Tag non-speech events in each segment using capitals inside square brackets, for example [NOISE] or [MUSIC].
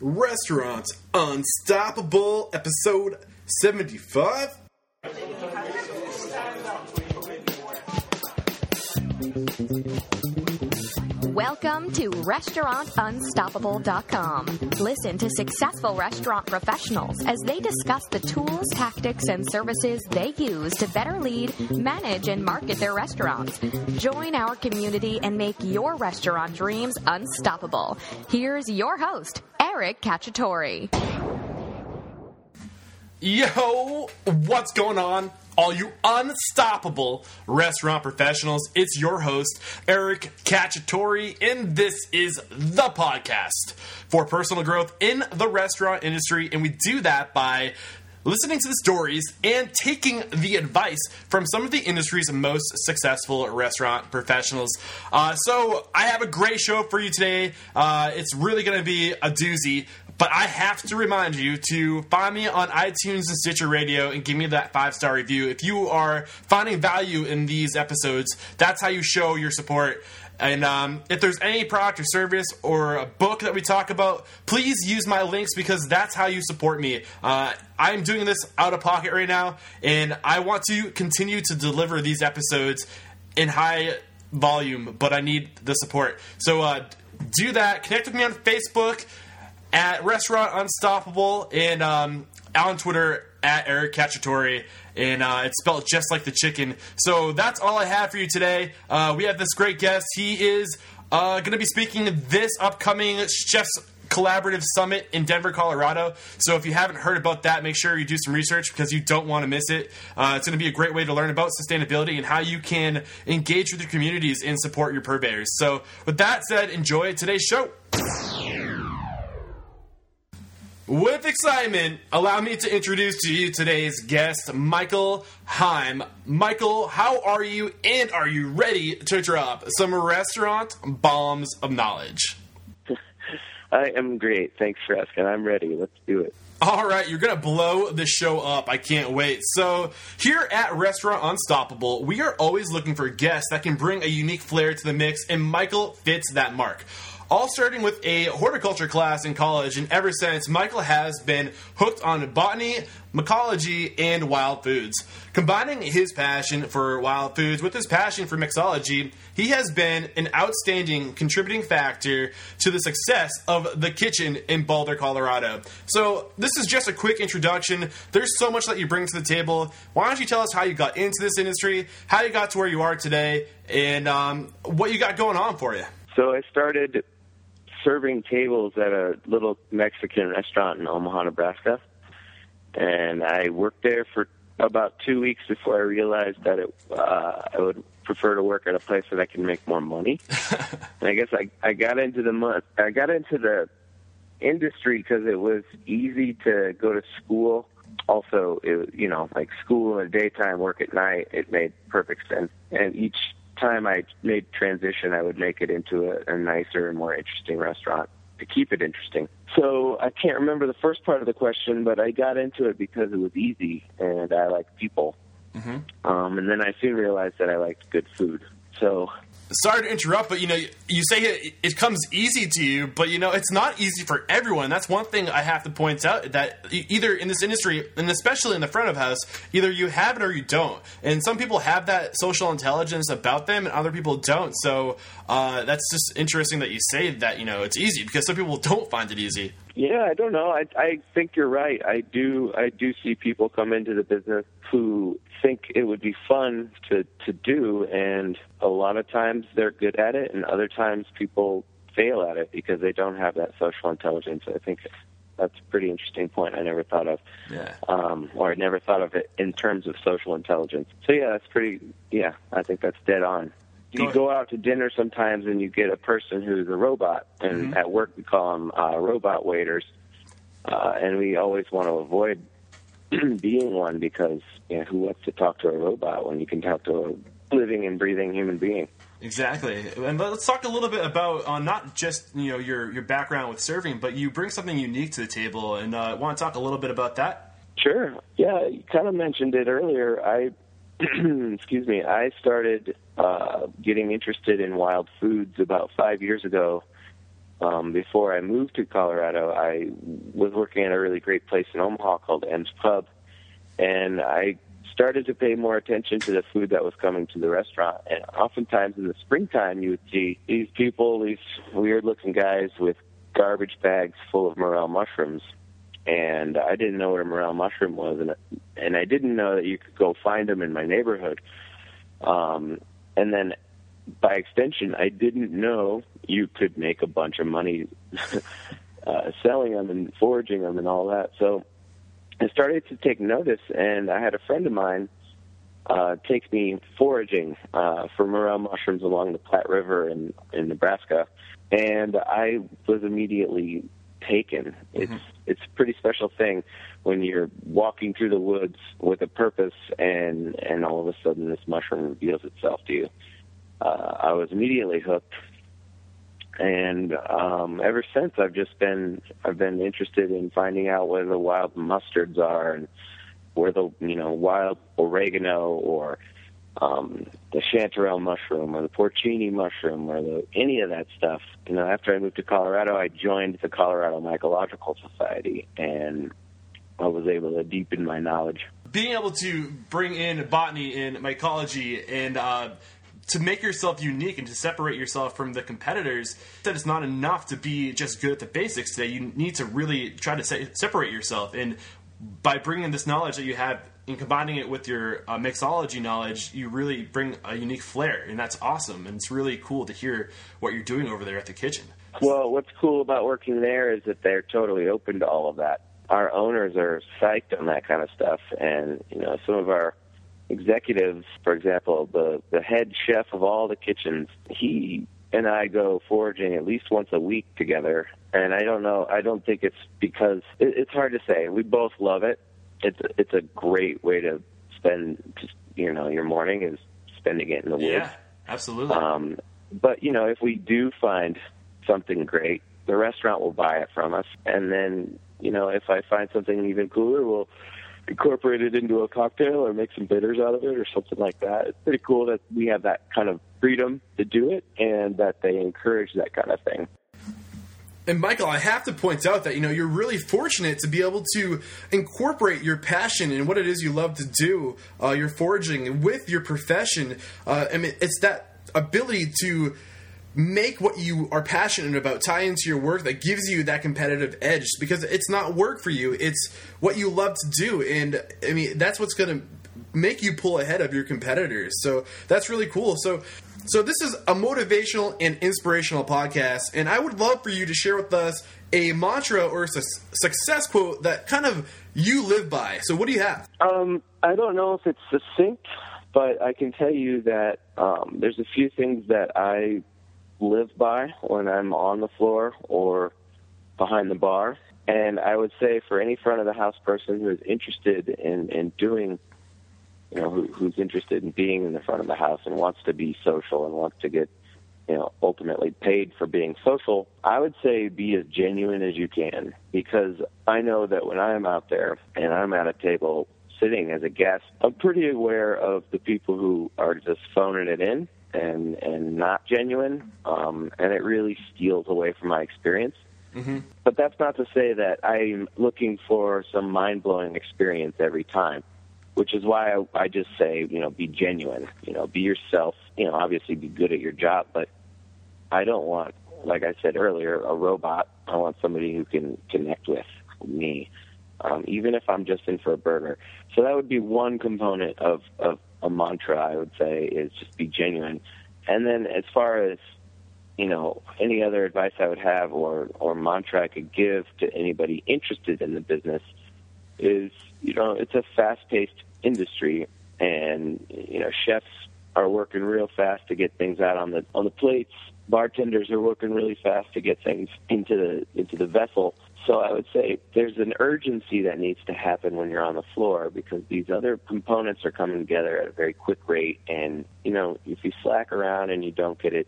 Restaurant Unstoppable, episode 75. Welcome to RestaurantUnstoppable.com. Listen to successful restaurant professionals as they discuss the tools, tactics, and services they use to better lead, manage, and market their restaurants. Join our community and make your restaurant dreams unstoppable. Here's your host, Eric Cacciatore. Yo, what's going on? All you unstoppable restaurant professionals, it's your host, Eric Cacciatore, and this is the podcast for personal growth in the restaurant industry. And we do that by listening to the stories and taking the advice from some of the industry's most successful restaurant professionals. Uh, so, I have a great show for you today. Uh, it's really going to be a doozy. But I have to remind you to find me on iTunes and Stitcher Radio and give me that five star review. If you are finding value in these episodes, that's how you show your support. And um, if there's any product or service or a book that we talk about, please use my links because that's how you support me. Uh, I'm doing this out of pocket right now, and I want to continue to deliver these episodes in high volume, but I need the support. So uh, do that. Connect with me on Facebook at Restaurant Unstoppable and um, on Twitter at Eric Cacciatore. And uh, it's spelled just like the chicken. So that's all I have for you today. Uh, we have this great guest. He is uh, going to be speaking this upcoming Chefs Collaborative Summit in Denver, Colorado. So if you haven't heard about that, make sure you do some research because you don't want to miss it. Uh, it's going to be a great way to learn about sustainability and how you can engage with your communities and support your purveyors. So with that said, enjoy today's show. With excitement, allow me to introduce to you today's guest, Michael Heim. Michael, how are you, and are you ready to drop some restaurant bombs of knowledge? [LAUGHS] I am great. Thanks for asking. I'm ready. Let's do it. All right, you're going to blow the show up. I can't wait. So, here at Restaurant Unstoppable, we are always looking for guests that can bring a unique flair to the mix, and Michael fits that mark. All starting with a horticulture class in college, and ever since, Michael has been hooked on botany, mycology, and wild foods. Combining his passion for wild foods with his passion for mixology, he has been an outstanding contributing factor to the success of the kitchen in Boulder, Colorado. So, this is just a quick introduction. There's so much that you bring to the table. Why don't you tell us how you got into this industry, how you got to where you are today, and um, what you got going on for you? So, I started serving tables at a little Mexican restaurant in Omaha, Nebraska. And I worked there for about two weeks before I realized that it, uh, I would prefer to work at a place that I can make more money. [LAUGHS] and I guess I, I got into the month, I got into the industry because it was easy to go to school. Also, it, you know, like school in the daytime, work at night, it made perfect sense. And each time I made transition, I would make it into a, a nicer and more interesting restaurant to keep it interesting. So I can't remember the first part of the question, but I got into it because it was easy and I liked people. Mm-hmm. Um, and then I soon realized that I liked good food. So sorry to interrupt, but you know, you say it, it, comes easy to you, but you know, it's not easy for everyone. That's one thing I have to point out that either in this industry, and especially in the front of house, either you have it or you don't. And some people have that social intelligence about them, and other people don't. So uh, that's just interesting that you say that. You know, it's easy because some people don't find it easy. Yeah, I don't know. I I think you're right. I do I do see people come into the business who think it would be fun to to do and a lot of times they're good at it and other times people fail at it because they don't have that social intelligence. I think that's a pretty interesting point I never thought of. Yeah. Um or I never thought of it in terms of social intelligence. So yeah, that's pretty yeah, I think that's dead on you go out to dinner sometimes and you get a person who's a robot, and mm-hmm. at work we call them uh, robot waiters, uh, and we always want to avoid [CLEARS THROAT] being one because you know, who wants to talk to a robot when you can talk to a living and breathing human being? Exactly, and let's talk a little bit about uh, not just you know your your background with serving, but you bring something unique to the table, and uh, want to talk a little bit about that. Sure. Yeah, you kind of mentioned it earlier. I [CLEARS THROAT] excuse me, I started uh, getting interested in wild foods about five years ago um, before I moved to Colorado, I was working at a really great place in Omaha called M's Pub, and I started to pay more attention to the food that was coming to the restaurant. And oftentimes in the springtime, you would see these people, these weird-looking guys with garbage bags full of morel mushrooms. And I didn't know what a morel mushroom was, and and I didn't know that you could go find them in my neighborhood. Um, and then by extension, I didn't know you could make a bunch of money [LAUGHS] uh, selling them and foraging them and all that. So I started to take notice, and I had a friend of mine uh, take me foraging uh, for morel mushrooms along the Platte River in, in Nebraska, and I was immediately taken. It's mm-hmm. it's a pretty special thing when you're walking through the woods with a purpose, and and all of a sudden this mushroom reveals itself to you uh, I was immediately hooked. And um, ever since, I've just been I've been interested in finding out where the wild mustards are and where the you know wild oregano or um, the chanterelle mushroom or the porcini mushroom or the any of that stuff. You know, after I moved to Colorado, I joined the Colorado Mycological Society, and I was able to deepen my knowledge. Being able to bring in botany and mycology and uh, to make yourself unique and to separate yourself from the competitors, that it's not enough to be just good at the basics today. You need to really try to se- separate yourself. And by bringing this knowledge that you have and combining it with your uh, mixology knowledge, you really bring a unique flair. And that's awesome. And it's really cool to hear what you're doing over there at the kitchen. Well, what's cool about working there is that they're totally open to all of that. Our owners are psyched on that kind of stuff. And, you know, some of our executives, for example, the the head chef of all the kitchens, he and I go foraging at least once a week together. And I don't know. I don't think it's because it, it's hard to say. We both love it. It's it's a great way to spend just you know your morning is spending it in the woods. Yeah, absolutely. Um, but you know, if we do find something great, the restaurant will buy it from us, and then you know, if I find something even cooler, we'll incorporate it into a cocktail or make some bitters out of it or something like that. It's pretty cool that we have that kind of freedom to do it and that they encourage that kind of thing. And Michael, I have to point out that you know you're really fortunate to be able to incorporate your passion and what it is you love to do, uh, your foraging with your profession. Uh, I mean, it's that ability to make what you are passionate about tie into your work that gives you that competitive edge because it's not work for you it's what you love to do and i mean that's what's going to make you pull ahead of your competitors. So that's really cool. So so this is a motivational and inspirational podcast and i would love for you to share with us a mantra or a success quote that kind of you live by. So what do you have? Um, i don't know if it's succinct but i can tell you that um, there's a few things that i live by when I'm on the floor or behind the bar. And I would say for any front of the house person who is interested in, in doing, you know, who, who's interested in being in the front of the house and wants to be social and wants to get, you know, ultimately paid for being social, I would say be as genuine as you can because I know that when I'm out there and I'm at a table sitting as a guest, I'm pretty aware of the people who are just phoning it in and and not genuine, um, and it really steals away from my experience. Mm-hmm. But that's not to say that I'm looking for some mind blowing experience every time, which is why I, I just say you know be genuine, you know be yourself, you know obviously be good at your job, but I don't want, like I said earlier, a robot. I want somebody who can connect with me, um, even if I'm just in for a burger. So that would be one component of of a mantra I would say is just be genuine. And then as far as you know, any other advice I would have or or mantra I could give to anybody interested in the business is, you know, it's a fast-paced industry and you know, chefs are working real fast to get things out on the on the plates. Bartenders are working really fast to get things into the into the vessel. So I would say there's an urgency that needs to happen when you're on the floor because these other components are coming together at a very quick rate. And, you know, if you slack around and you don't get it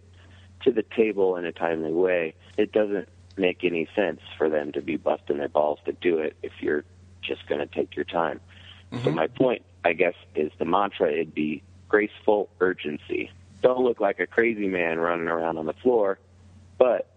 to the table in a timely way, it doesn't make any sense for them to be busting their balls to do it if you're just going to take your time. Mm-hmm. So my point, I guess, is the mantra it'd be graceful urgency. Don't look like a crazy man running around on the floor, but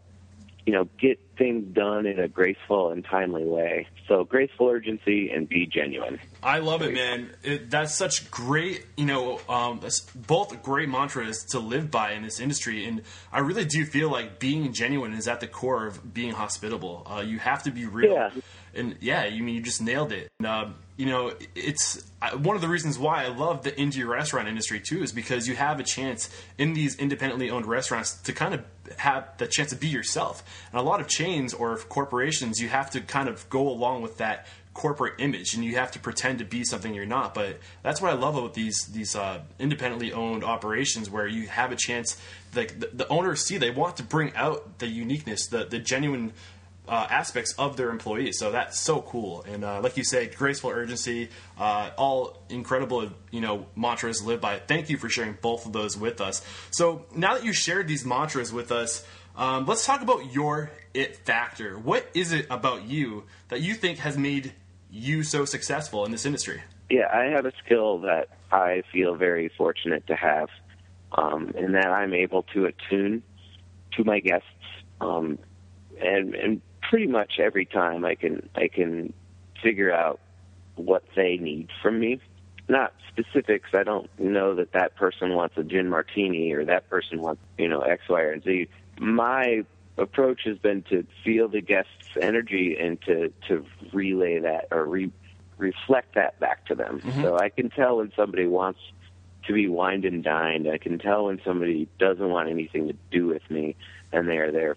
you know, get things done in a graceful and timely way. So graceful urgency and be genuine. I love it, man. It, that's such great, you know, um, both great mantras to live by in this industry. And I really do feel like being genuine is at the core of being hospitable. Uh, you have to be real. Yeah. And yeah, you mean you just nailed it. And, um, you know, it's I, one of the reasons why I love the indie restaurant industry too, is because you have a chance in these independently owned restaurants to kind of have the chance to be yourself. And a lot of chains or corporations, you have to kind of go along with that corporate image and you have to pretend to be something you're not but that's what i love about these these uh, independently owned operations where you have a chance like the, the owners see they want to bring out the uniqueness the the genuine uh, aspects of their employees. So that's so cool. And uh, like you said, graceful urgency, uh, all incredible, you know, mantras live by. Thank you for sharing both of those with us. So now that you shared these mantras with us, um, let's talk about your it factor. What is it about you that you think has made you so successful in this industry? Yeah, I have a skill that I feel very fortunate to have, um, in that I'm able to attune to my guests, um, and and pretty much every time I can I can figure out what they need from me. Not specifics. I don't know that that person wants a gin martini or that person wants you know X, Y, or Z. My approach has been to feel the guest's energy and to to relay that or re, reflect that back to them. Mm-hmm. So I can tell when somebody wants to be wined and dined. I can tell when somebody doesn't want anything to do with me and they are there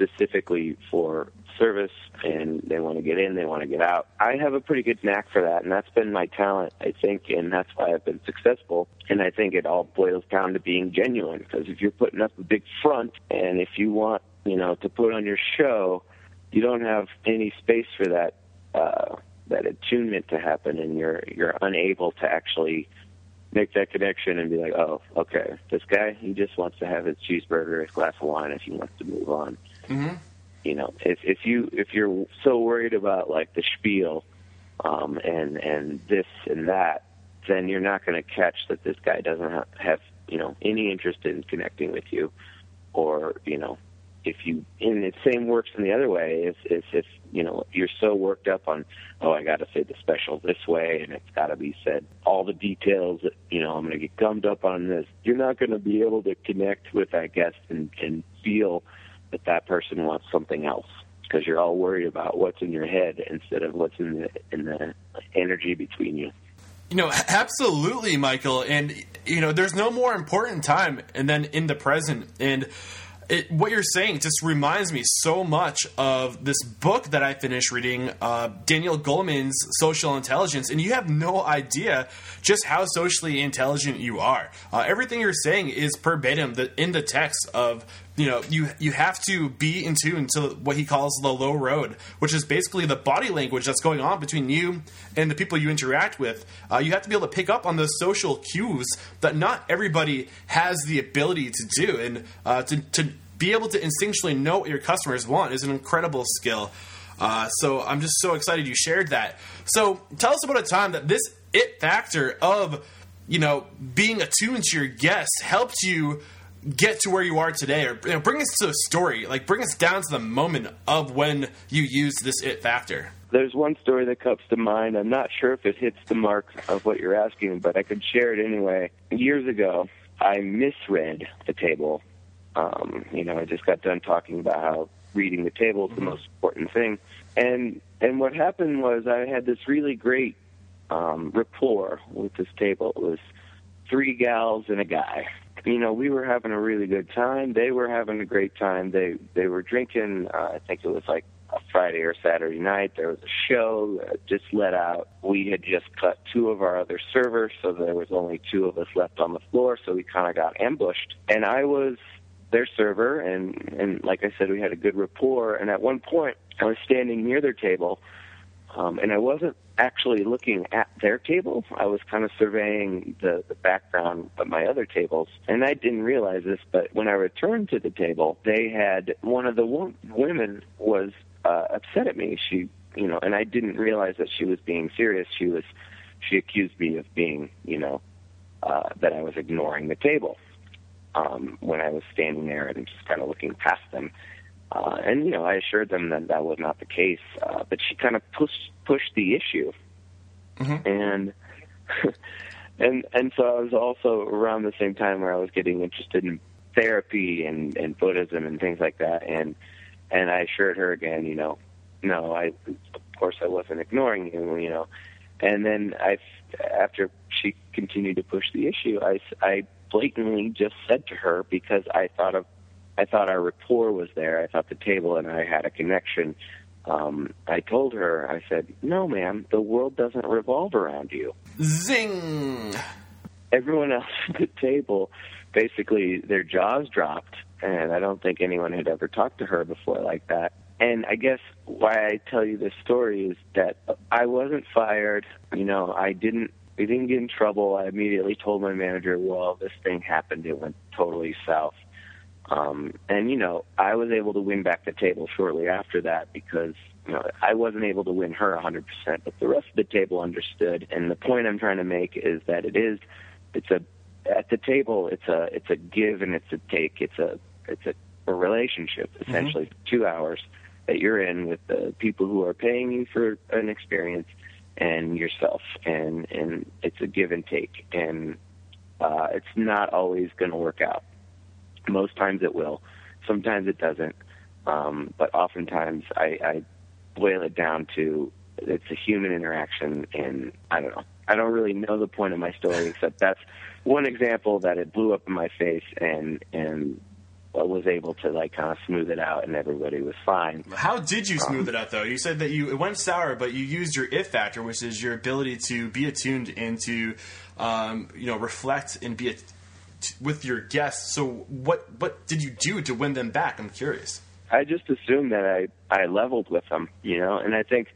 specifically for service and they want to get in, they want to get out. I have a pretty good knack for that, and that's been my talent, I think, and that's why I've been successful. And I think it all boils down to being genuine because if you're putting up a big front and if you want, you know, to put on your show, you don't have any space for that uh, that attunement to happen, and you're you're unable to actually make that connection and be like, oh, okay, this guy, he just wants to have his cheeseburger, his glass of wine, if he wants to move on. Mm-hmm. You know, if if you if you're so worried about like the spiel, um, and and this and that, then you're not going to catch that this guy doesn't have, have you know any interest in connecting with you, or you know if you and the same works in the other way is is if you know you're so worked up on oh I got to say the special this way and it's got to be said all the details that you know I'm going to get gummed up on this you're not going to be able to connect with that guest and and feel that that person wants something else because you're all worried about what's in your head instead of what's in the in the energy between you you know, absolutely, Michael. And, you know, there's no more important time and then in the present. And it, what you're saying just reminds me so much of this book that I finished reading, uh, Daniel Goleman's Social Intelligence, and you have no idea just how socially intelligent you are. Uh, everything you're saying is verbatim the, in the text of you know you you have to be in tune to what he calls the low road, which is basically the body language that's going on between you and the people you interact with. Uh, you have to be able to pick up on those social cues that not everybody has the ability to do, and uh, to, to be able to instinctually know what your customers want is an incredible skill. Uh, so I'm just so excited you shared that. So tell us about a time that this it factor of you know being attuned to your guests helped you get to where you are today, or you know, bring us to a story, like bring us down to the moment of when you used this it factor. There's one story that comes to mind. I'm not sure if it hits the mark of what you're asking, but I could share it anyway. Years ago, I misread the table um, you know, I just got done talking about how reading the table is the most important thing, and and what happened was I had this really great um, rapport with this table. It was three gals and a guy. You know, we were having a really good time. They were having a great time. They they were drinking. Uh, I think it was like a Friday or Saturday night. There was a show that just let out. We had just cut two of our other servers, so there was only two of us left on the floor. So we kind of got ambushed, and I was their server, and and like I said, we had a good rapport. And at one point, I was standing near their table, um, and I wasn't actually looking at their table. I was kind of surveying the, the background of my other tables, and I didn't realize this. But when I returned to the table, they had one of the wo- women was uh, upset at me. She, you know, and I didn't realize that she was being serious. She was, she accused me of being, you know, uh, that I was ignoring the table um, when I was standing there and just kind of looking past them. Uh, and you know, I assured them that that was not the case. Uh, but she kind of pushed pushed the issue, Mhm. and [LAUGHS] and and so I was also around the same time where I was getting interested in therapy and and Buddhism and things like that. And and I assured her again, you know, no, I of course I wasn't ignoring you, you know. And then I, after she continued to push the issue, I I blatantly just said to her because I thought of I thought our rapport was there. I thought the table and I had a connection. Um, I told her, I said, "No, ma'am, the world doesn't revolve around you. Zing. Everyone else at the table, basically, their jaws dropped, and I don't think anyone had ever talked to her before like that. And I guess why I tell you this story is that I wasn't fired. You know, I didn't. We didn't get in trouble. I immediately told my manager, "Well, this thing happened. It went totally south." Um, and you know, I was able to win back the table shortly after that because you know I wasn't able to win her 100%, but the rest of the table understood. And the point I'm trying to make is that it is, it's a at the table, it's a it's a give and it's a take. It's a it's a, a relationship essentially, two hours that you're in with the people who are paying you for an experience and yourself, and and it's a give and take, and uh, it's not always going to work out. Most times it will. Sometimes it doesn't. Um, but oftentimes I, I boil it down to it's a human interaction, and I don't know. I don't really know the point of my story except that's one example that it blew up in my face, and and I was able to like kind of smooth it out, and everybody was fine. How did you smooth Um, it out though? You said that you it went sour, but you used your if factor, which is your ability to be attuned and to um, you know reflect and be a, t- with your guests. So what what did you do to win them back? I'm curious. I just assumed that I I leveled with them, you know, and I think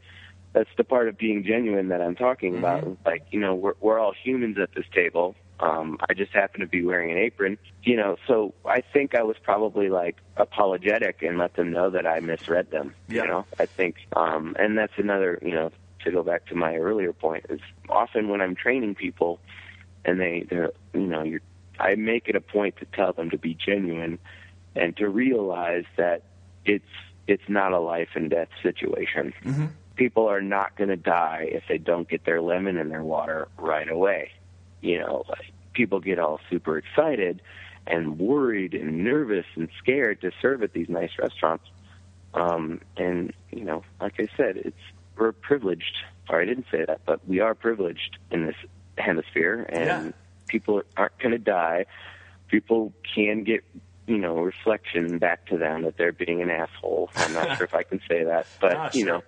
that's the part of being genuine that I'm talking about. Like, you know, we're we're all humans at this table. Um, I just happen to be wearing an apron, you know. So I think I was probably like apologetic and let them know that I misread them. Yeah. You know, I think, um, and that's another, you know, to go back to my earlier point is often when I'm training people, and they they're you know you're I make it a point to tell them to be genuine and to realize that it's it's not a life and death situation. People are not going to die if they don't get their lemon in their water right away. You know, like, people get all super excited and worried and nervous and scared to serve at these nice restaurants. Um, and you know, like I said, it's we're privileged. Sorry, I didn't say that, but we are privileged in this hemisphere, and Yeah. People aren't going to die. People can get, you know, reflection back to them that they're being an asshole. I'm not [LAUGHS] sure if I can say that, but Ah, you know,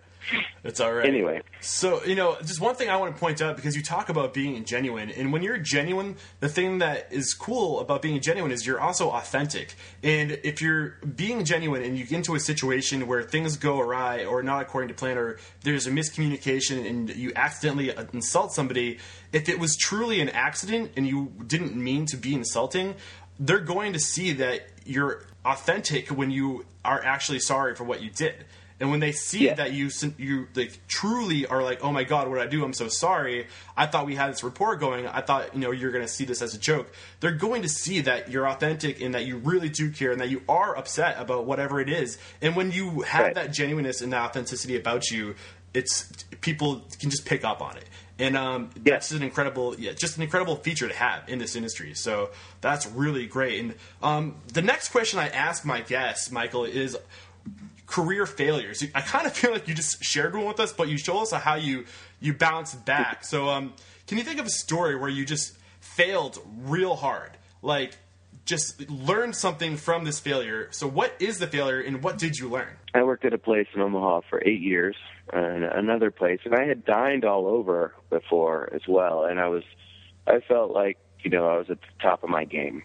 It's all right. Anyway. so you know, just one thing I want to point out because you talk about being genuine, and when you're genuine, the thing that is cool about being genuine is you're also authentic. And if you're being genuine and you get into a situation where things go awry or not according to plan, or there's a miscommunication and you accidentally insult somebody, if it was truly an accident and you didn't mean to be insulting, they're going to see that you're authentic when you are actually sorry for what you did. And when they see Yeah. that you you like truly are like, oh my god, what did I do? I'm so sorry. I thought we had this rapport going. I thought you know you're going to see this as a joke. They're going to see that you're authentic and that you really do care and that you are upset about whatever it is. And when you have Right. that genuineness and that authenticity about you, it's people can just pick up on it. And um, Yeah. that's an incredible, yeah, just an incredible feature to have in this industry. So that's really great. And um, the next question I ask my guests, Michael, is career failures. I kind of [LAUGHS] feel like you just shared one with us, but you show us how you you bounced back. So, um, can you think of a story where you just failed real hard, like just learned something from this failure? So, what is the failure, and what did you learn? I worked at a place in Omaha for eight years, and another place, and I had dined all over before as well, and I was, I felt like you know I was at the top of my game.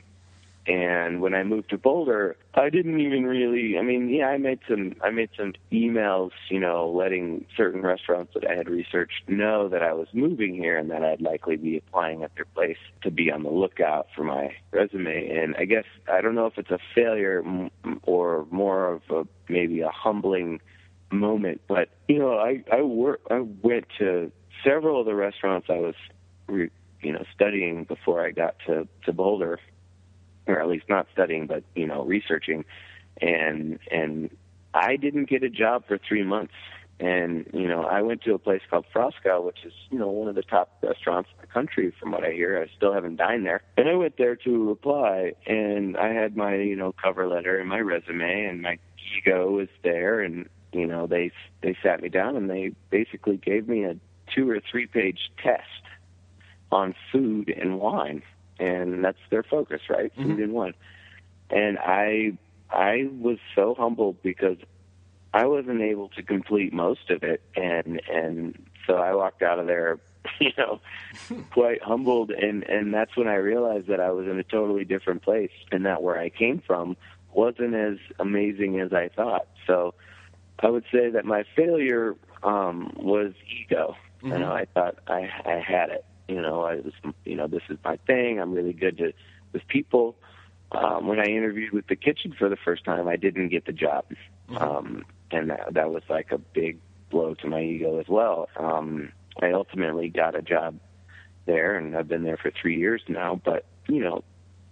And when I moved to Boulder, I didn't even really. I mean, yeah, I made some. I made some emails, you know, letting certain restaurants that I had researched know that I was moving here and that I'd likely be applying at their place to be on the lookout for my resume. And I guess I don't know if it's a failure or more of a maybe a humbling moment, but you know, I I work. I went to several of the restaurants I was, re, you know, studying before I got to to Boulder or at least not studying, but you know, researching, and and I didn't get a job for three months. And, you know, I went to a place called Frasca, which is, you know, one of the top restaurants in the country from what I hear. I still haven't dined there. And I went there to apply and I had my, you know, cover letter and my resume and my ego was there and, you know, they they sat me down and they basically gave me a two or three page test on food and wine. And that's their focus, right? Mm-hmm. And wine. And I I was so humbled because I wasn't able to complete most of it, and and so I walked out of there, [LAUGHS] you know, [LAUGHS] quite humbled, and and that's when I realized that I was in a totally different place, and that where I came from wasn't as amazing as I thought. So I would say that my failure um, was ego. You know, I thought I I had it. You know, I was you know this is my thing. I'm really good to with people. Um, when I interviewed with the kitchen for the first time, I didn't get the job, um, and that, that was like a big blow to my ego as well. Um, I ultimately got a job there, and I've been there for three years now. But you know,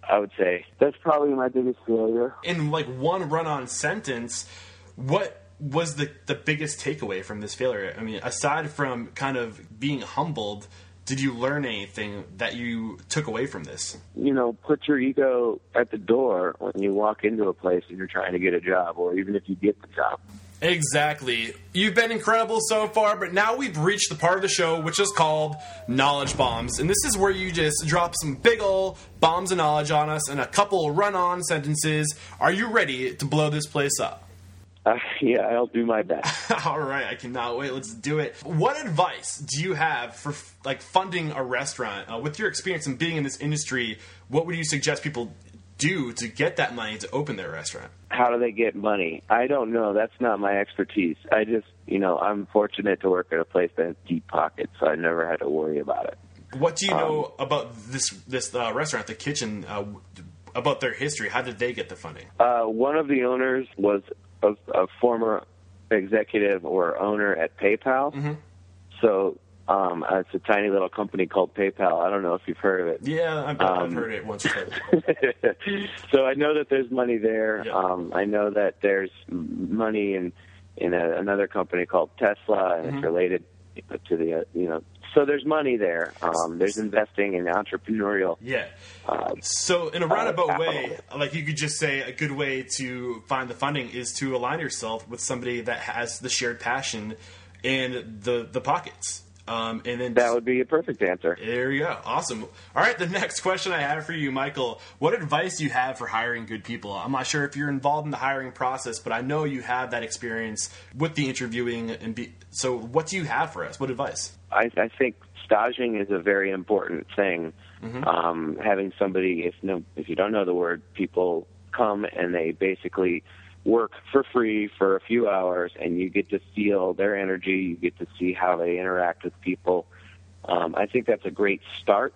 I would say that's probably my biggest failure. In like one run-on sentence, what was the the biggest takeaway from this failure? I mean, aside from kind of being humbled, did you learn anything that you took away from this? you know, put your ego at the door when you walk into a place and you're trying to get a job, or even if you get the job. Exactly. You've been incredible so far, but now we've reached the part of the show which is called Knowledge Bombs. And this is where you just drop some big ol' bombs of knowledge on us and a couple run on sentences. Are you ready to blow this place up? Uh, [LAUGHS] yeah, I'll do my best. [LAUGHS] All right, I cannot wait. Let's do it. What advice do you have for like funding a restaurant? Uh, with your experience and being in this industry, what would you suggest people do to get that money to open their restaurant? How do they get money? I don't know. That's not my expertise. I just, you know, I'm fortunate to work at a place that has deep pockets, so I never had to worry about it. What do you know about this this uh, restaurant, the kitchen, uh, about their history? How did they get the funding? Uh, one of the owners was a, a former executive or owner at PayPal. So um, it's a tiny little company called PayPal. I don't know if you've heard of it. Yeah, I've, I've heard it once or twice. [LAUGHS] so I know that there's money there. Yeah. Um, I know that there's money in in a, another company called Tesla, and it's related to the uh, you know. So there's money there. Um, there's investing in entrepreneurial. Yeah. Uh, So, in a roundabout capital. way, like you could just say, a good way to find the funding is to align yourself with somebody that has the shared passion and the the pockets. Um, and then that would be a perfect answer. there you go. Awesome. All right, the next question I have for you, Michael. What advice do you have for hiring good people? I'm not sure if you're involved in the hiring process, but I know you have that experience with the interviewing. And be, so, what do you have for us? What advice? I, I think staging is a very important thing. Mm-hmm. Um, having somebody, if no, if you don't know the word, people come and they basically work for free for a few hours, and you get to feel their energy. You get to see how they interact with people. Um, I think that's a great start.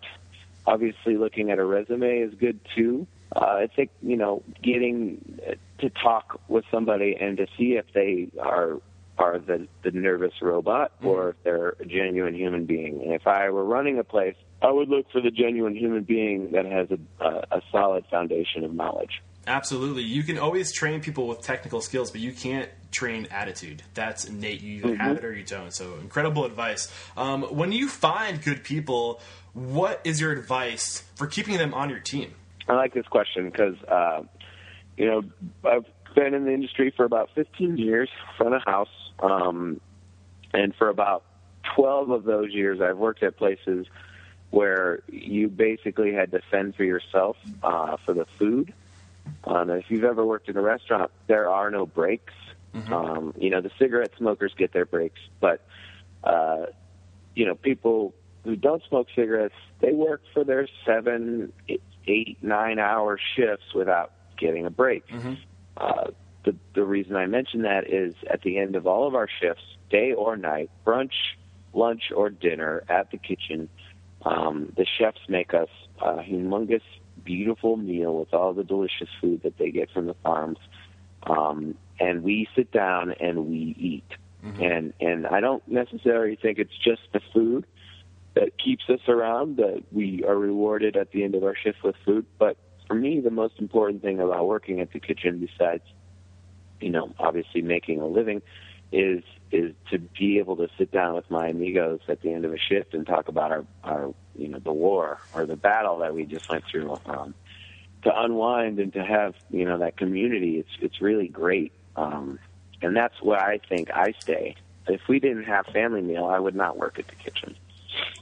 Obviously, looking at a resume is good too. Uh, I think you know getting to talk with somebody and to see if they are are the the nervous robot or if they're a genuine human being. And if I were running a place, I would look for the genuine human being that has a, a, a solid foundation of knowledge. Absolutely. You can always train people with technical skills, but you can't train attitude. That's innate. You either have it or you don't. So, incredible advice. Um, when you find good people, what is your advice for keeping them on your team? I like this question because, uh, you know, I've been in the industry for about 15 years, front of house, um, and for about 12 of those years, I've worked at places where you basically had to fend for yourself uh, for the food. Um, if you've ever worked in a restaurant, there are no breaks. Um, you know, the cigarette smokers get their breaks, but uh, you know, people who don't smoke cigarettes, they work for their seven, eight, nine hour shifts without getting a break. Uh, the, the reason I mention that is at the end of all of our shifts, day or night, brunch, lunch, or dinner at the kitchen, um, the chefs make us a humongous, beautiful meal with all the delicious food that they get from the farms. Um, and we sit down and we eat. And and I don't necessarily think it's just the food that keeps us around that we are rewarded at the end of our shift with food. But for me, the most important thing about working at the kitchen, besides you know, obviously making a living, is is to be able to sit down with my amigos at the end of a shift and talk about our our you know the war or the battle that we just went through. Um, to unwind and to have you know that community, it's it's really great, um, and that's where I think I stay. If we didn't have family meal, I would not work at the kitchen.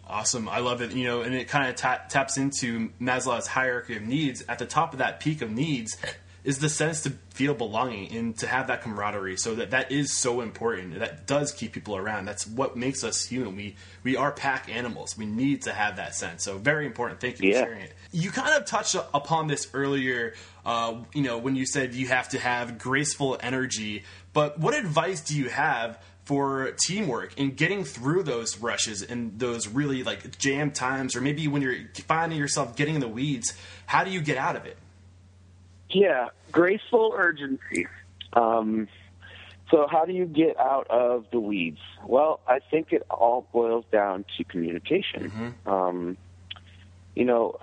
Awesome. I love it. You know, and it kind of ta- taps into Maslow's hierarchy of needs. At the top of that peak of needs is the sense to feel belonging and to have that camaraderie. So that that is so important. That does keep people around. That's what makes us human. We we are pack animals. We need to have that sense. So very important. Thank you Yeah. for sharing it. You kind of touched upon this earlier. Uh, you know, when you said you have to have graceful energy. But what advice do you have? For teamwork and getting through those rushes and those really like jam times, or maybe when you're finding yourself getting in the weeds, how do you get out of it? Yeah, graceful urgency. Um, so, how do you get out of the weeds? Well, I think it all boils down to communication. Um, you know,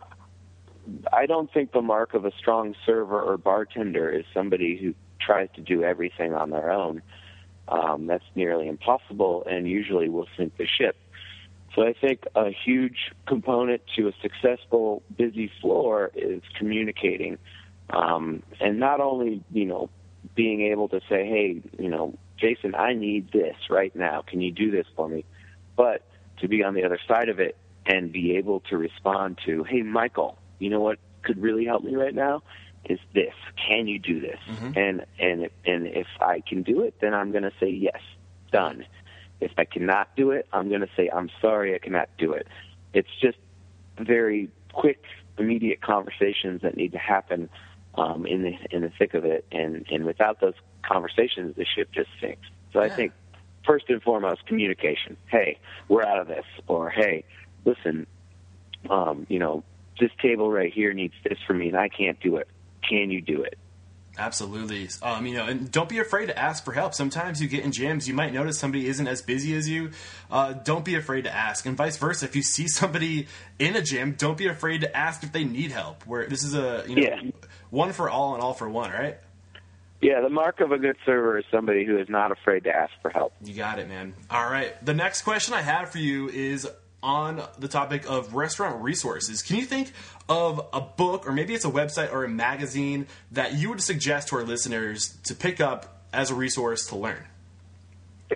I don't think the mark of a strong server or bartender is somebody who tries to do everything on their own. Um, that's nearly impossible and usually will sink the ship. So I think a huge component to a successful busy floor is communicating. Um, and not only, you know, being able to say, hey, you know, Jason, I need this right now. Can you do this for me? But to be on the other side of it and be able to respond to, hey, Michael, you know what could really help me right now is this. Can you do this? And and and if I can do it, then I'm going to say yes, done. If I cannot do it, I'm going to say I'm sorry, I cannot do it. It's just very quick, immediate conversations that need to happen um, in the in the thick of it, and and without those conversations, the ship just sinks. So I think first and foremost, communication. Hey, we're out of this, or hey, listen, um, you know, this table right here needs this for me, and I can't do it. Can you do it? Absolutely. Um, you know, and don't be afraid to ask for help. Sometimes you get in jams, you might notice somebody isn't as busy as you. Uh, don't be afraid to ask, and vice versa. If you see somebody in a gym, don't be afraid to ask if they need help. Where this is a you know Yeah. One for all and all for one, right? Yeah, the mark of a good server is somebody who is not afraid to ask for help. You got it, man. All right. The next question I have for you is on the topic of restaurant resources. Can you think of a book, or maybe it's a website or a magazine, that you would suggest to our listeners to pick up as a resource to learn?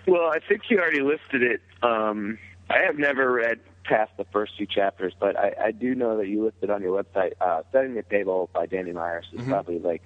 Well, I think you already listed it. Um, I have never read past the first two chapters, but I, I do know that you listed on your website uh, "Setting the Table" by Danny Meyers is probably like,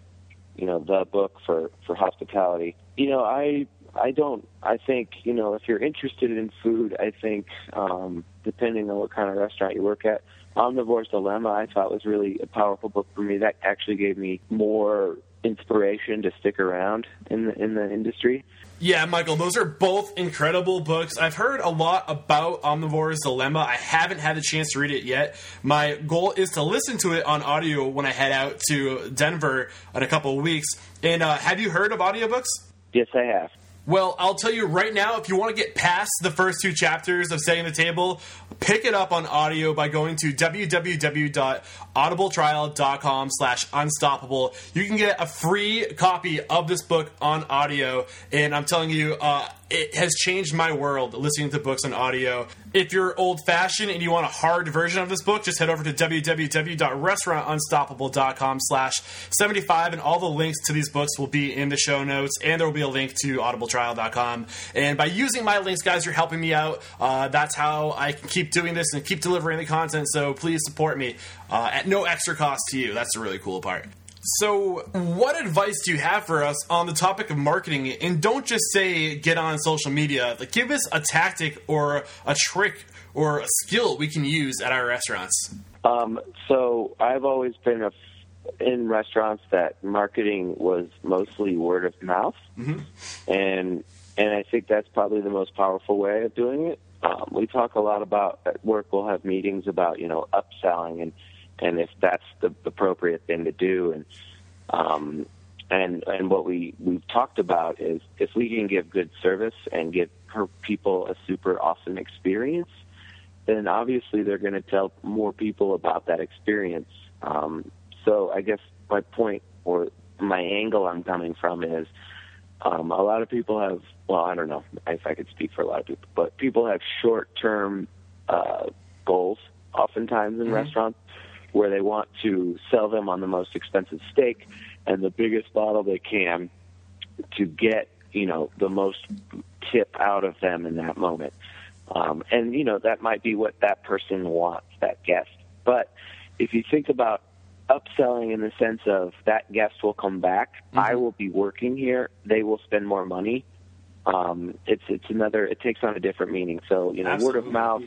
you know, the book for for hospitality. You know, I I don't. I think you know if you're interested in food, I think um, depending on what kind of restaurant you work at, Omnivore's Dilemma I thought was really a powerful book for me. That actually gave me more inspiration to stick around in the in the industry. Yeah, Michael, those are both incredible books. I've heard a lot about Omnivore's Dilemma. I haven't had the chance to read it yet. My goal is to listen to it on audio when I head out to Denver in a couple of weeks. And uh, have you heard of audiobooks? Yes, I have. Well, I'll tell you right now, if you want to get past the first two chapters of Setting the Table, pick it up on audio by going to www.audibletrial.com slash unstoppable. You can get a free copy of this book on audio, and I'm telling you, uh, it has changed my world listening to books on audio. If you're old fashioned and you want a hard version of this book, just head over to www.restaurantunstoppable.com slash 75 and all the links to these books will be in the show notes and there will be a link to audibletrial.com. And by using my links, guys, you're helping me out. Uh, that's how I can keep doing this and keep delivering the content. So please support me uh, at no extra cost to you. That's the really cool part. So, what advice do you have for us on the topic of marketing? And don't just say get on social media. Like, give us a tactic or a trick or a skill we can use at our restaurants. Um, so I've always been a, in restaurants that marketing was mostly word of mouth, and and I think that's probably the most powerful way of doing it. Um, we talk a lot about at work. We'll have meetings about you know upselling and and if that's the appropriate thing to do and um, and and what we we've talked about is if we can give good service and give her people a super awesome experience, then obviously they're going to tell more people about that experience. Um, so I guess my point or my angle I'm coming from is Um, a lot of people have, well, I don't know if I could speak for a lot of people, but people have short-term uh, goals oftentimes in Mhm. restaurants where they want to sell them on the most expensive steak and the biggest bottle they can to get, you know, the most tip out of them in that moment. Um, and, you know, that might be what that person wants, that guest. But if you think about upselling in the sense of that guest will come back, I will be working here, they will spend more money. Um, it's it's another it takes on a different meaning. So you know, word of mouth.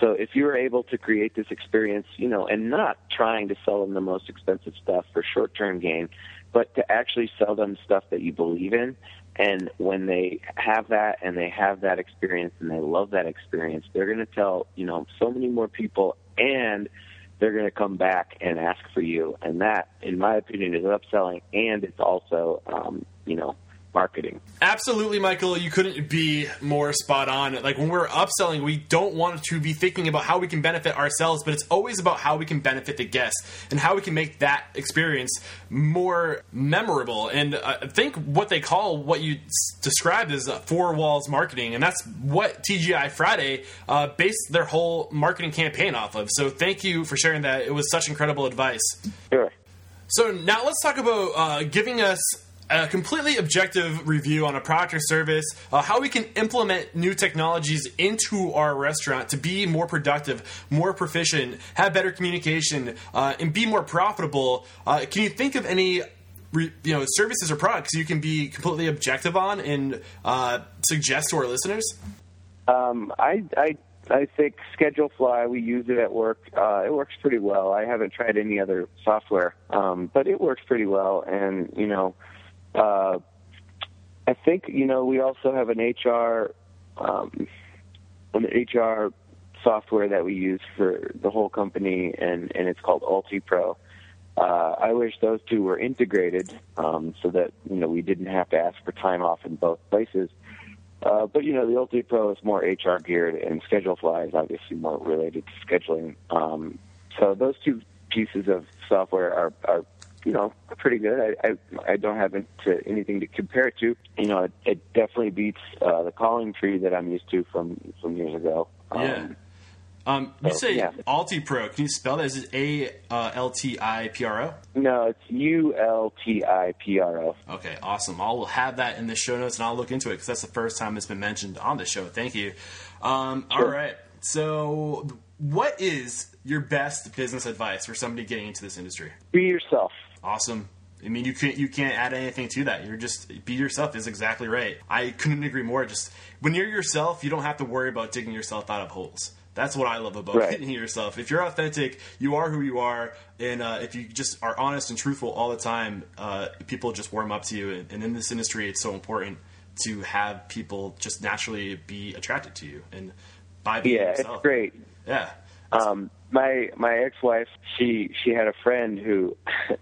So if you're able to create this experience, you know, and not trying to sell them the most expensive stuff for short-term gain, but to actually sell them stuff that you believe in, and when they have that and they have that experience and they love that experience, they're going to tell you know so many more people, and they're going to come back and ask for you, and that, in my opinion, is upselling, and it's also um, you know marketing. Absolutely, Michael. You couldn't be more spot on. Like when we're upselling, we don't want to be thinking about how we can benefit ourselves, but it's always about how we can benefit the guest and how we can make that experience more memorable. And I think what they call what you described as uh, four walls marketing, and that's what TGI Friday uh, based their whole marketing campaign off of. So thank you for sharing that. It was such incredible advice. Sure. So now let's talk about uh, giving us a completely objective review on a product or service, uh, how we can implement new technologies into our restaurant to be more productive, more proficient, have better communication, uh, and be more profitable. Uh, can you think of any? re- You know, services or products you can be completely objective on and uh, suggest to our listeners. Um, I, I, I think ScheduleFly. We use it at work. Uh, it works pretty well. I haven't tried any other software, um, but it works pretty well. And you know, uh, I think you know we also have an HR, um, an HR software that we use for the whole company, and and it's called UltiPro. Uh, I wish those two were integrated um, so that you know we didn't have to ask for time off in both places. Uh, but you know, the UltiPro is more HR geared, and ScheduleFly is obviously more related to scheduling. Um, so those two pieces of software are, are you know, pretty good. I I, I don't have it to, anything to compare it to. You know, it, it definitely beats uh, the calling tree that I'm used to from from years ago. Um, Yeah. Um, you so, say yeah. AltiPro. Can you spell that? Is it A uh, L T I P R O? No, it's U L T I P R O. Okay, awesome. I'll have that in the show notes and I'll look into it because that's the first time it's been mentioned on the show. Thank you. Um, all right. So, what is your best business advice for somebody getting into this industry? Be yourself. Awesome. I mean, you can't you can't add anything to that. You're just be yourself is exactly right. I couldn't agree more. Just when you're yourself, you don't have to worry about digging yourself out of holes. That's what I love about Right. being yourself. If you're authentic, you are who you are, and uh, if you just are honest and truthful all the time, uh, people just warm up to you. And, and in this industry, it's so important to have people just naturally be attracted to you, and by being Yeah, yourself. it's great. Yeah. Um, my my ex-wife, she she had a friend who [LAUGHS]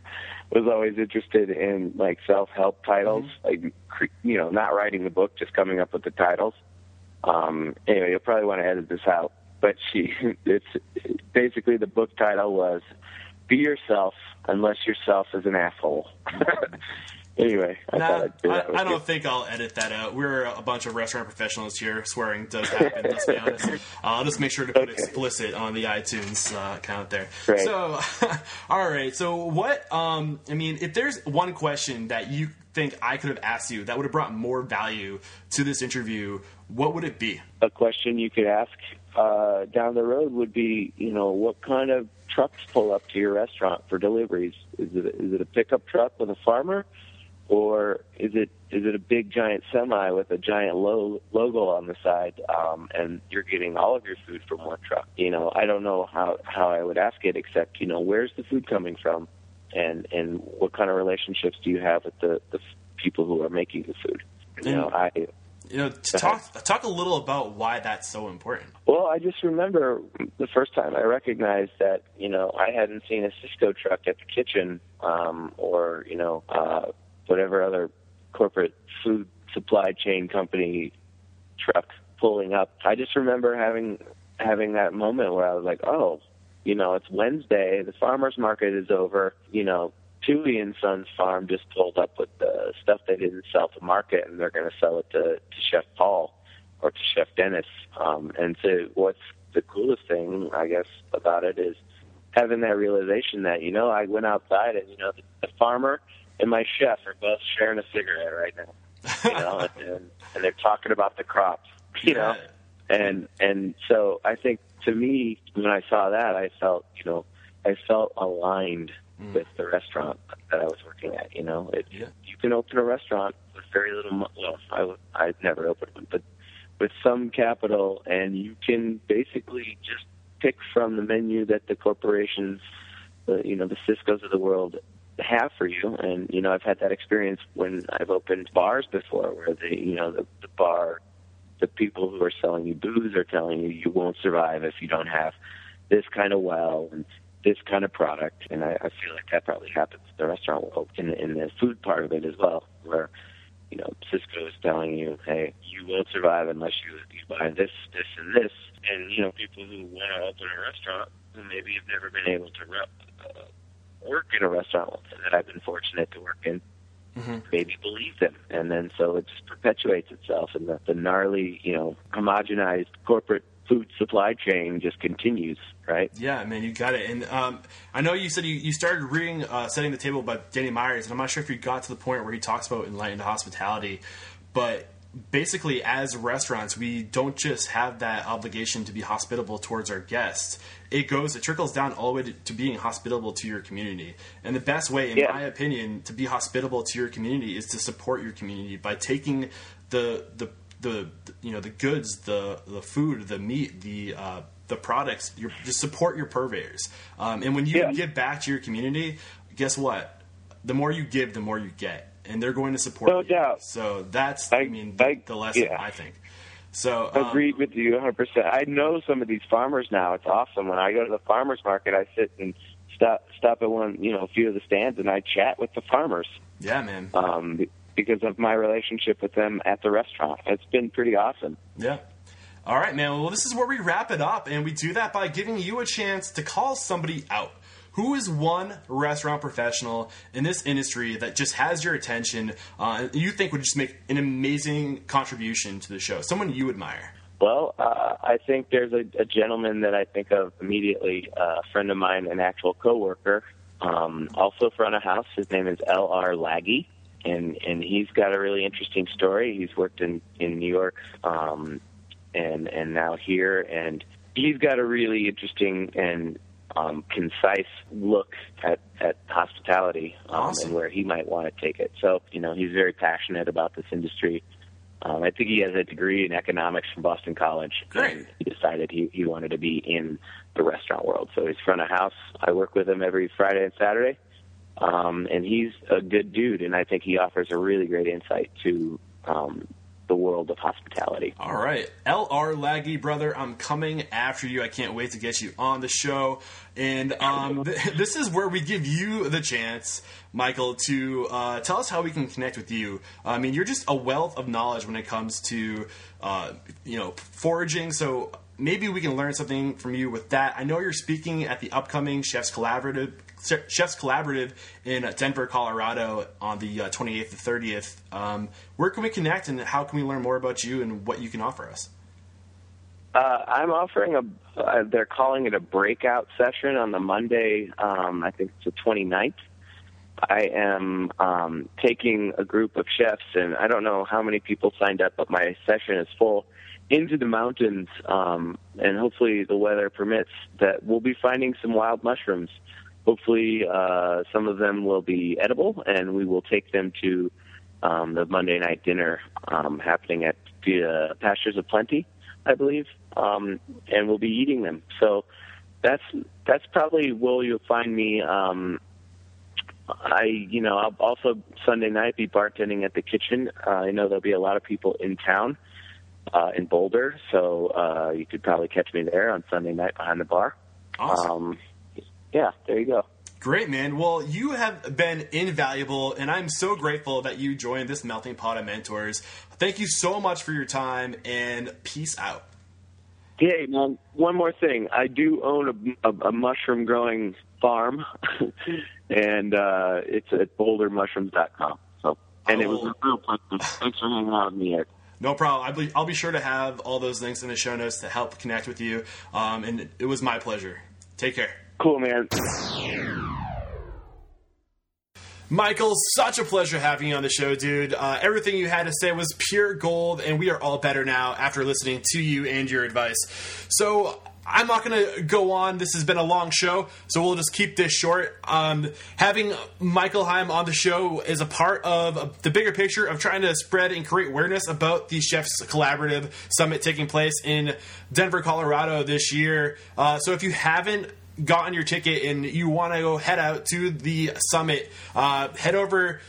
was always interested in like self-help titles, like you know, not writing the book, just coming up with the titles. Um, anyway, you'll probably want to edit this out, but she [LAUGHS] it's basically the book title was "Be Yourself Unless Yourself is an Asshole." [LAUGHS] anyway, I Nah, thought I'd do I, I you. don't think I'll edit that out. We're a bunch of restaurant professionals here. Swearing does happen. let's be honest. Uh, I'll just make sure to put Okay. explicit on the iTunes uh, account there. Great. So, [LAUGHS] all right. So, what? Um, I mean, if there's one question that you think I could have asked you that would have brought more value to this interview, what would it be? a question you could ask uh, down the road would be, you know, what kind of trucks pull up to your restaurant for deliveries? Is it is it a pickup truck with a farmer, or is it is it a big giant semi with a giant lo- logo on the side, um, and you're getting all of your food from one truck? You know, I don't know how how I would ask it, except you know, where's the food coming from, and and what kind of relationships do you have with the the people who are making the food? You know, I You know, talk talk a little about why that's so important. Well, I just remember the first time I recognized that, you know, I hadn't seen a Sysco truck at the kitchen, um, or, you know, uh, whatever other corporate food supply chain company truck pulling up. I just remember having having that moment where I was like, oh, you know, it's Wednesday, the farmers market is over, you know, Tui and Sons Farm just pulled up with the stuff they didn't sell to market, and they're going to sell it to, to Chef Paul or to Chef Dennis. Um, and so, what's the coolest thing, I guess, about it is having that realization that you know I went outside and you know the, the farmer and my chef are both sharing a cigarette right now, you know, [LAUGHS] and, and they're talking about the crops, you know, and and so I think to me when I saw that I felt you know I felt aligned mm. with the restaurant that I was working at. You know, it, yeah. you can open a restaurant with very little. Mo- well, I I've never opened one, but with some capital, and you can basically just pick from the menu that the corporations, the you know the Sysco's of the world have for you. And you know, I've had that experience when I've opened bars before, where the you know the, the bar, the people who are selling you booze are telling you you won't survive if you don't have this kind of well and this kind of product, and I, I feel like that probably happens in the restaurant world, in, in the food part of it as well, where you know Sysco is telling you, hey, you won't survive unless you you buy this, this, and this, and you know people who want to open a restaurant who maybe have never been able to rep, uh, work in a restaurant that I've been fortunate to work in. Mm-hmm. Maybe believe them, and then so it just perpetuates itself, and the, the gnarly, you know, homogenized corporate food supply chain just continues, right? Yeah, man, you got it. And um, I know you said you, you started reading uh, Setting the Table by Danny Meyers, and I'm not sure if you got to the point where he talks about enlightened hospitality, but basically as restaurants we don't just have that obligation to be hospitable towards our guests it goes it trickles down all the way to, to being hospitable to your community and the best way in yeah. my opinion to be hospitable to your community is to support your community by taking the the the you know the goods, the the food, the meat, the uh, the products. You just support your purveyors, um, and when you yeah. give back to your community, guess what? The more you give, the more you get, and they're going to support no you. Doubt. So that's I, I mean the, I, the lesson yeah. I think. So um, agreed with you 100. percent I know some of these farmers now. It's awesome. When I go to the farmers market, I sit and stop stop at one, you know, a few of the stands, and I chat with the farmers. Yeah, man. Um, because of my relationship with them at the restaurant. It's been pretty awesome. Yeah. All right, man. Well, this is where we wrap it up, and we do that by giving you a chance to call somebody out. Who is one restaurant professional in this industry that just has your attention, uh, you think would just make an amazing contribution to the show? Someone you admire? Well, uh, I think there's a, a, gentleman that I think of immediately, uh, a friend of mine, an actual coworker, um, also front of house. His name is L.R. Laggy and and he's got a really interesting story. He's worked in in New York, um, and and now here, and he's got a really interesting and um, concise look at at hospitality um, awesome. and where he might want to take it. So you know, he's very passionate about this industry. Um, I think he has a degree in economics from Boston College. Great. And he decided he, he wanted to be in the restaurant world. So he's front of house. I work with him every Friday and Saturday. Um, and he's a good dude, and I think he offers a really great insight to um, the world of hospitality. All right. LR Laggy, brother, I'm coming after you. I can't wait to get you on the show. And um, th- [LAUGHS] this is where we give you the chance, Michael, to uh, tell us how we can connect with you. I mean, you're just a wealth of knowledge when it comes to, uh, you know, foraging. So maybe we can learn something from you with that. I know you're speaking at the upcoming Chefs Collaborative Chefs Collaborative in Denver, Colorado on the uh, 28th to 30th. Um, where can we connect and how can we learn more about you and what you can offer us? Uh, I'm offering a, uh, they're calling it a breakout session on the Monday, um, I think it's the 29th. I am um, taking a group of chefs, and I don't know how many people signed up, but my session is full into the mountains, um, and hopefully the weather permits, that we'll be finding some wild mushrooms hopefully uh, some of them will be edible, and we will take them to um, the Monday night dinner um, happening at the uh, Pastures of Plenty, I believe, um, and we'll be eating them. So that's that's probably where you'll find me. Um, I, you know, I'll also Sunday night be bartending at the kitchen. Uh, I know there'll be a lot of people in town uh, in Boulder, so uh, you could probably catch me there on Sunday night behind the bar. Awesome. Um, yeah, there you go. Great, man. Well, you have been invaluable, and I'm so grateful that you joined this melting pot of mentors. Thank you so much for your time, and peace out. Hey, man, one more thing. I do own a, a, a mushroom growing farm, [LAUGHS] and uh, it's at bouldermushrooms.com. So, and it was Oh. a real pleasure. Thanks for hanging out with me, Eric. No problem. I'll be, I'll be sure to have all those links in the show notes to help connect with you. Um, and it was my pleasure. Take care. Cool, man. Michael, such a pleasure having you on the show, dude. Uh, everything you had to say was pure gold, and we are all better now after listening to you and your advice. So, I'm not going to go on. This has been a long show, so we'll just keep this short. Um, having Michael Heim on the show is a part of the bigger picture of trying to spread and create awareness about the Chefs Collaborative Summit taking place in Denver, Colorado this year. Uh, so, if you haven't gotten your ticket and you want to go head out to the summit, uh, head over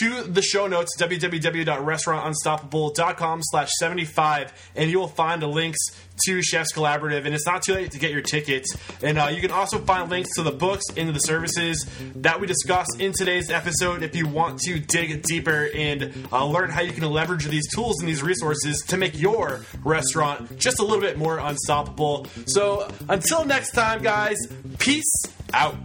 to the show notes, www.restaurantunstoppable.com slash 75, and you will find the links to Chefs Collaborative. And it's not too late to get your tickets. And uh, you can also find links to the books and the services that we discussed in today's episode if you want to dig deeper and uh, learn how you can leverage these tools and these resources to make your restaurant just a little bit more unstoppable. So until next time, guys, peace out.